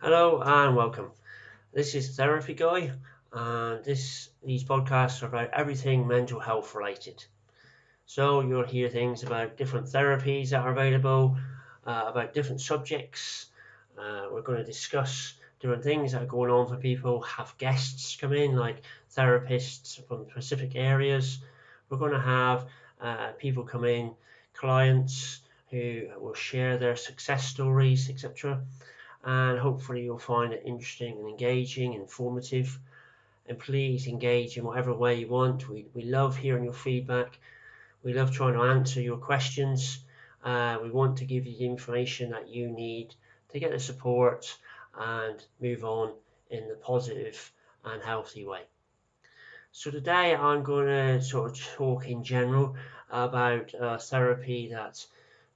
Hello and welcome. This is Therapy Guy, and this these podcasts are about everything mental health related. So you'll hear things about different therapies that are available, uh, about different subjects. Uh, we're going to discuss different things that are going on for people. Have guests come in, like therapists from specific areas. We're going to have uh, people come in, clients who will share their success stories, etc and hopefully you'll find it interesting and engaging, and informative. And please engage in whatever way you want. We, we love hearing your feedback. We love trying to answer your questions. Uh, we want to give you the information that you need to get the support and move on in the positive and healthy way. So today I'm going to sort of talk in general about uh, therapy that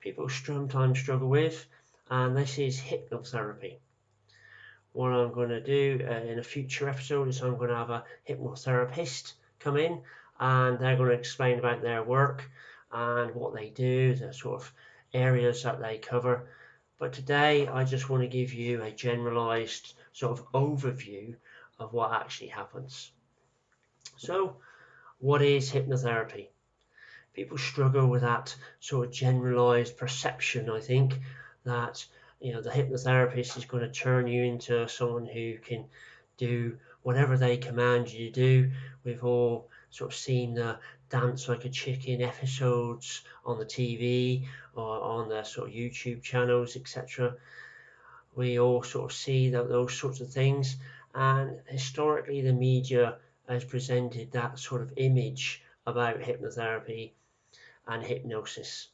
people sometimes struggle with and this is hypnotherapy. What I'm going to do uh, in a future episode is I'm going to have a hypnotherapist come in and they're going to explain about their work and what they do, the sort of areas that they cover. But today I just want to give you a generalized sort of overview of what actually happens. So, what is hypnotherapy? People struggle with that sort of generalized perception, I think, that you know the hypnotherapist is going to turn you into someone who can do whatever they command you to do. We've all sort of seen the dance like a chicken episodes on the TV or on the sort of YouTube channels, etc. We all sort of see that, those sorts of things, and historically, the media has presented that sort of image about hypnotherapy and hypnosis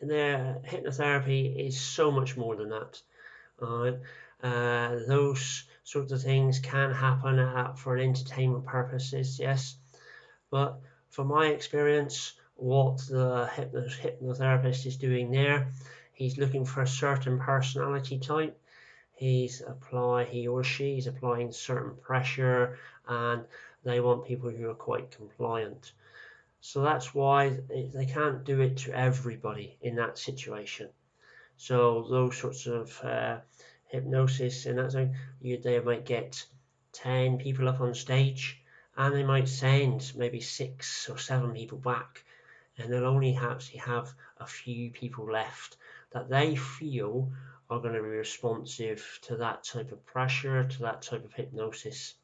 their hypnotherapy is so much more than that. Right? Uh, those sorts of things can happen at, for entertainment purposes, yes. But from my experience, what the hypno- hypnotherapist is doing there, he's looking for a certain personality type. He's apply he or she is applying certain pressure, and they want people who are quite compliant. So that's why they can't do it to everybody in that situation. So those sorts of uh, hypnosis and that thing, you, they might get 10 people up on stage and they might send maybe six or seven people back and they'll only actually have a few people left that they feel are going to be responsive to that type of pressure, to that type of hypnosis.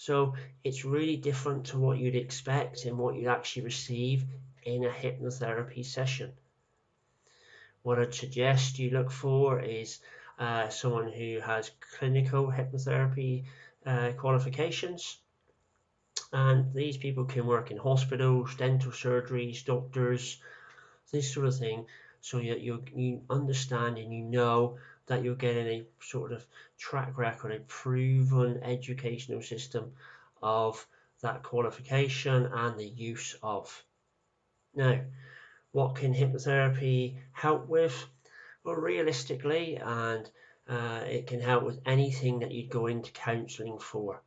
So it's really different to what you'd expect and what you'd actually receive in a hypnotherapy session. What I'd suggest you look for is uh, someone who has clinical hypnotherapy uh, qualifications. And these people can work in hospitals, dental surgeries, doctors, this sort of thing, so that you, you understand and you know that you're getting a sort of track record, a proven educational system of that qualification and the use of. Now, what can hypnotherapy help with? Well, realistically, and uh, it can help with anything that you'd go into counselling for.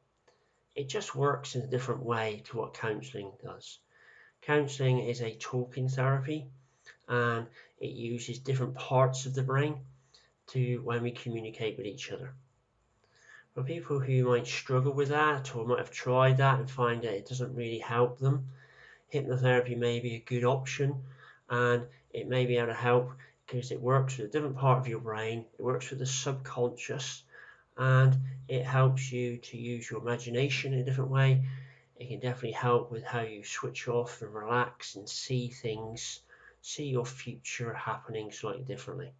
It just works in a different way to what counselling does. Counselling is a talking therapy and it uses different parts of the brain to when we communicate with each other. For people who might struggle with that or might have tried that and find that it doesn't really help them, hypnotherapy may be a good option and it may be able to help because it works with a different part of your brain, it works with the subconscious, and it helps you to use your imagination in a different way. It can definitely help with how you switch off and relax and see things, see your future happening slightly differently.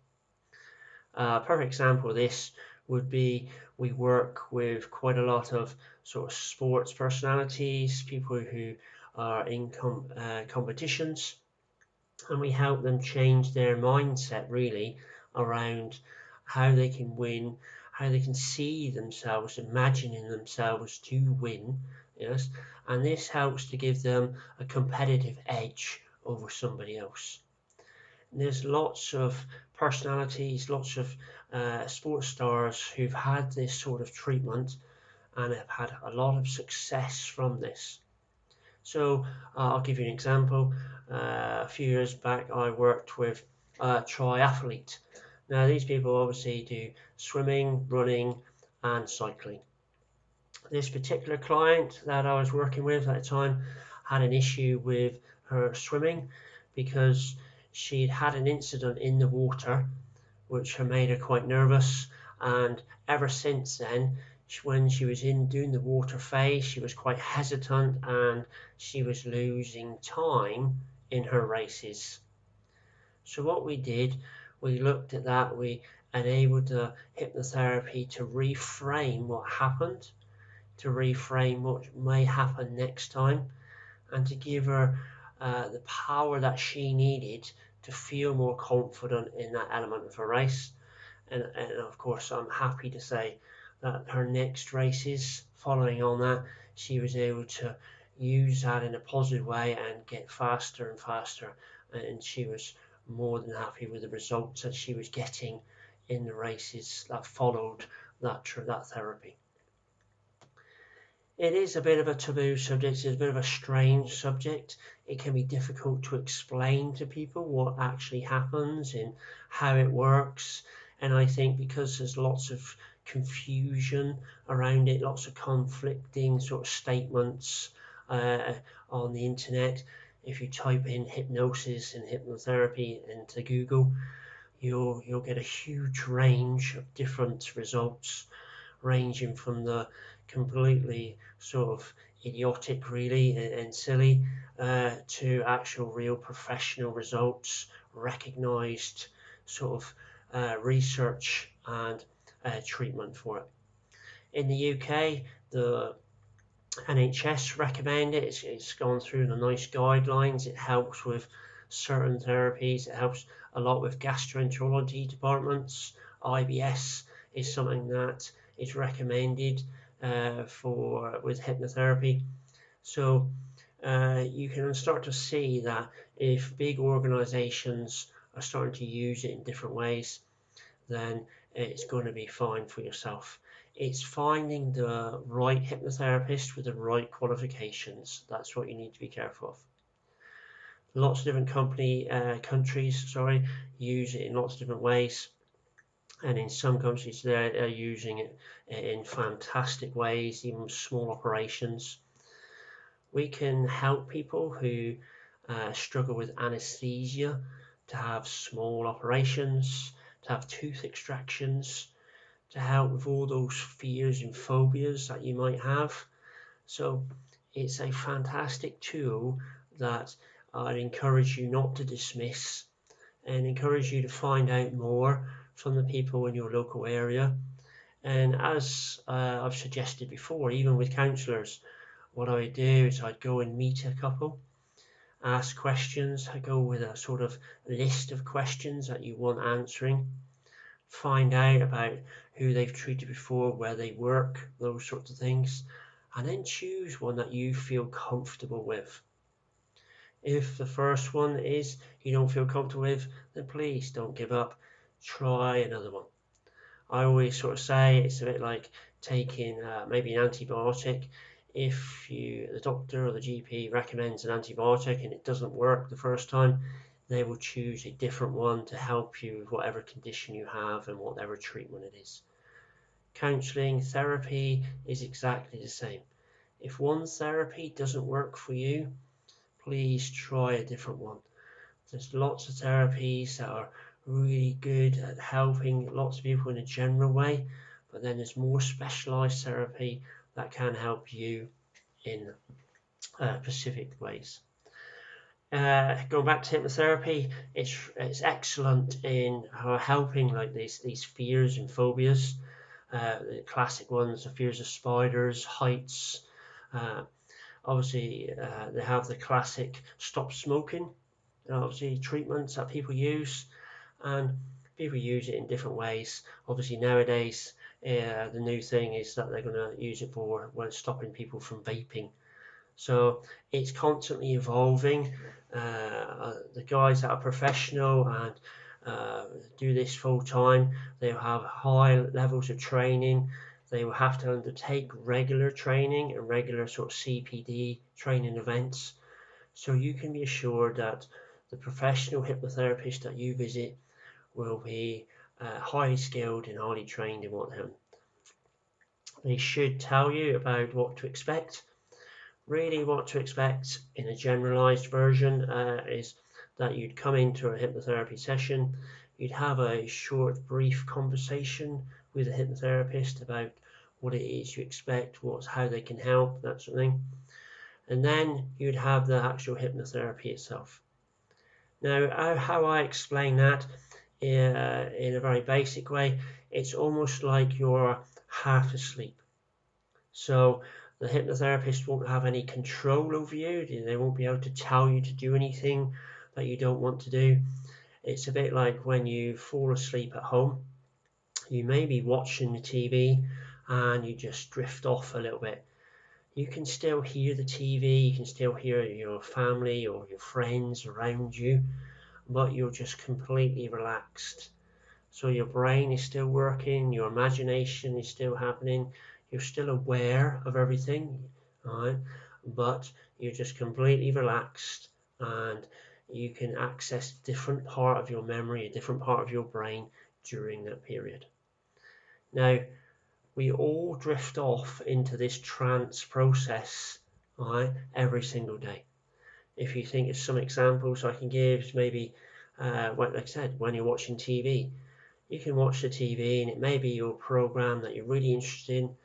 A perfect example of this would be we work with quite a lot of sort of sports personalities, people who are in com- uh, competitions, and we help them change their mindset really around how they can win, how they can see themselves, imagining themselves to win. Yes, and this helps to give them a competitive edge over somebody else. There's lots of personalities, lots of uh, sports stars who've had this sort of treatment and have had a lot of success from this. So uh, I'll give you an example. Uh, a few years back, I worked with a triathlete Now, these people obviously do swimming, running, and cycling. This particular client that I was working with at the time had an issue with her swimming because she'd had an incident in the water which had made her quite nervous. And ever since then when she was in doing the water phase she was quite hesitant and she was losing time in her races. So what we did we looked at that we enabled the hypnotherapy to reframe what happened to reframe what may happen next time and to give her uh, the power that she needed to feel more confident in that element of a race. And, and of course, I'm happy to say that her next races, following on that, she was able to use that in a positive way and get faster and faster. And she was more than happy with the results that she was getting in the races that followed that, that therapy it is a bit of a taboo subject, it's a bit of a strange subject. It can be difficult to explain to people what actually happens and how it works. And I think because there's lots of confusion around it, lots of conflicting sort of statements uh, on the internet, if you type in hypnosis and hypnotherapy into Google, you'll you'll get a huge range of different results, ranging from the completely sort of idiotic, really, and, and silly, uh, to actual real professional results, recognised sort of uh, research and uh, treatment for it. In the UK, the NHS recommend it. It's, it's gone through the NICE guidelines. It helps with certain therapies. It helps a lot with gastroenterology departments. IBS is something that is recommended uh, for with hypnotherapy. So uh, you can start to see that if big organizations are starting to use it in different ways, then it's going to be fine for yourself. It's finding the right hypnotherapist with the right qualifications. That's what you need to be careful of. Lots of different company uh, countries, sorry, use it in lots of different ways and in some countries they're, using it in fantastic ways, even small operations. We can help people who uh, struggle with anesthesia to have small operations, to have tooth extractions, to help with all those fears and phobias that you might have. So it's a fantastic tool that I'd encourage you not to dismiss and encourage you to find out more from the people in your local area. And as uh, I've suggested before, even with counsellors, what I do is I'd go and meet a couple, ask questions, I go with a sort of list of questions that you want answering, find out about who they've treated before, where they work, those sorts of things, and then choose one that you feel comfortable with. If the first one is you don't feel comfortable with, then please don't give up try another one. I always sort of say it's a bit like taking uh, maybe an antibiotic. If you the doctor or the GP recommends an antibiotic and it doesn't work the first time, they will choose a different one to help you with whatever condition you have and whatever treatment it is. Counseling therapy is exactly the same. If one therapy doesn't work for you, please try a different one. There's lots of therapies that are really good at helping lots of people in a general way, but then there's more specialized therapy that can help you in uh, specific ways. Uh, going back to hypnotherapy, it's it's excellent in helping like these these fears and phobias. Uh, the classic ones, the fears of spiders, heights. Uh, obviously, uh, they have the classic stop smoking. Obviously, treatments that people use and people use it in different ways. Obviously, nowadays, uh, the new thing is that they're going to use it for when stopping people from vaping. So it's constantly evolving. Uh, the guys that are professional and uh, do this full time, they have high levels of training. They will have to undertake regular training and regular sort of CPD training events. So you can be assured that the professional hypnotherapist that you visit will be uh, highly skilled and highly trained in what they They should tell you about what to expect. Really, what to expect in a generalized version uh, is that you'd come into a hypnotherapy session, you'd have a short, brief conversation with a hypnotherapist about what it is you expect, what's how they can help, that sort of thing. And then you'd have the actual hypnotherapy itself. Now, how I explain that uh, in a very basic way, it's almost like you're half asleep. So the hypnotherapist won't have any control over you. They won't be able to tell you to do anything that you don't want to do. It's a bit like when you fall asleep at home. You may be watching the TV and you just drift off a little bit. You can still hear the TV, you can still hear your family or your friends around you, but you're just completely relaxed. So your brain is still working, your imagination is still happening, you're still aware of everything, right? But you're just completely relaxed and you can access different part of your memory, a different part of your brain during that period. Now, we all drift off into this trance process right, every single day if you think of some examples I can give, maybe, uh, like I said, when you're watching TV, you can watch the TV and it may be your program that you're really interested in,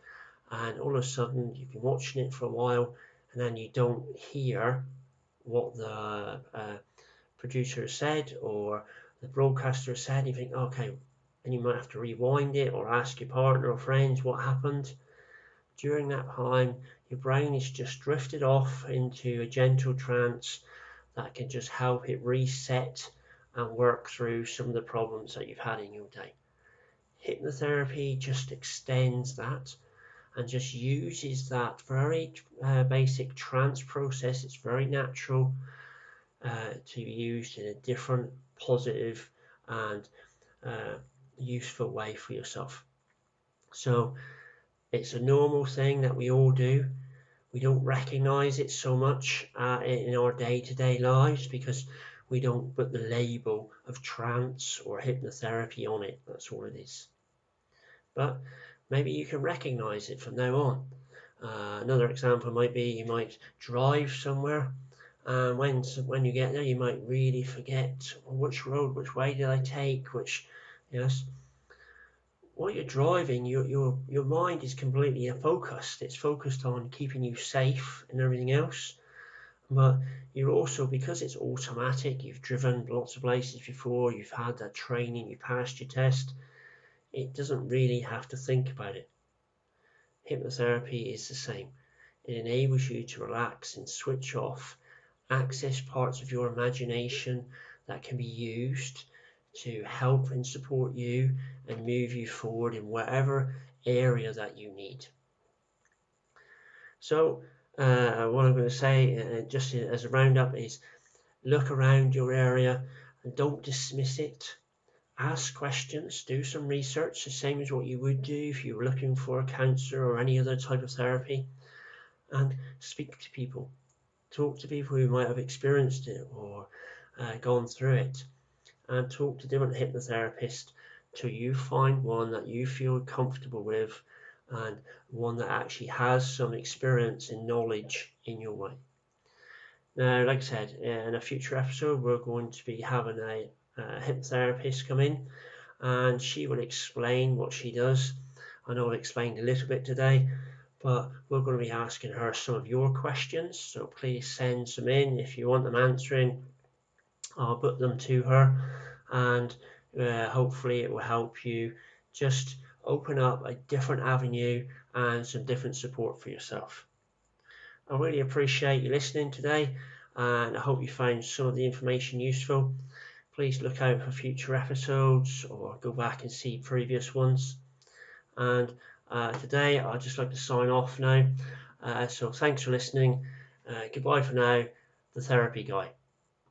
and all of a sudden you've been watching it for a while and then you don't hear what the uh, producer said or the broadcaster said. You think, okay, and you might have to rewind it or ask your partner or friends what happened. During that time, your brain is just drifted off into a gentle trance that can just help it reset and work through some of the problems that you've had in your day. Hypnotherapy just extends that and just uses that very uh, basic trance process. It's very natural uh, to be used in a different, positive, and uh, useful way for yourself. So it's a normal thing that we all do. We don't recognize it so much uh, in our day to day lives because we don't put the label of trance or hypnotherapy on it. That's all it is. But maybe you can recognize it from now on. Uh, another example might be you might drive somewhere and when when you get there you might really forget which road which way did I take which yes while you're driving, your your your mind is completely focused. It's focused on keeping you safe and everything else. But you're also because it's automatic. You've driven lots of places before. You've had that training. You passed your test. It doesn't really have to think about it. Hypnotherapy is the same. It enables you to relax and switch off, access parts of your imagination that can be used to help and support you and move you forward in whatever area that you need. So, uh, what I'm going to say, uh, just as a roundup, is look around your area and don't dismiss it. Ask questions, do some research, the same as what you would do if you were looking for a counselor or any other type of therapy, and speak to people. Talk to people who might have experienced it or uh, gone through it and talk to different hypnotherapists till you find one that you feel comfortable with and one that actually has some experience and knowledge in your way. Now, like I said, uh, in a future episode, we're going to be having a, a hypnotherapist come in and she will explain what she does. I know I've explained a little bit today, but we're going to be asking her some of your questions. So please send some in if you want them answering. I'll put them to her and uh, hopefully it will help you just open up a different avenue and some different support for yourself. I really appreciate you listening today and I hope you found some of the information useful. Please look out for future episodes or go back and see previous ones. And uh, today I'd just like to sign off now. Uh, so thanks for listening. Uh, goodbye for now, the therapy guy.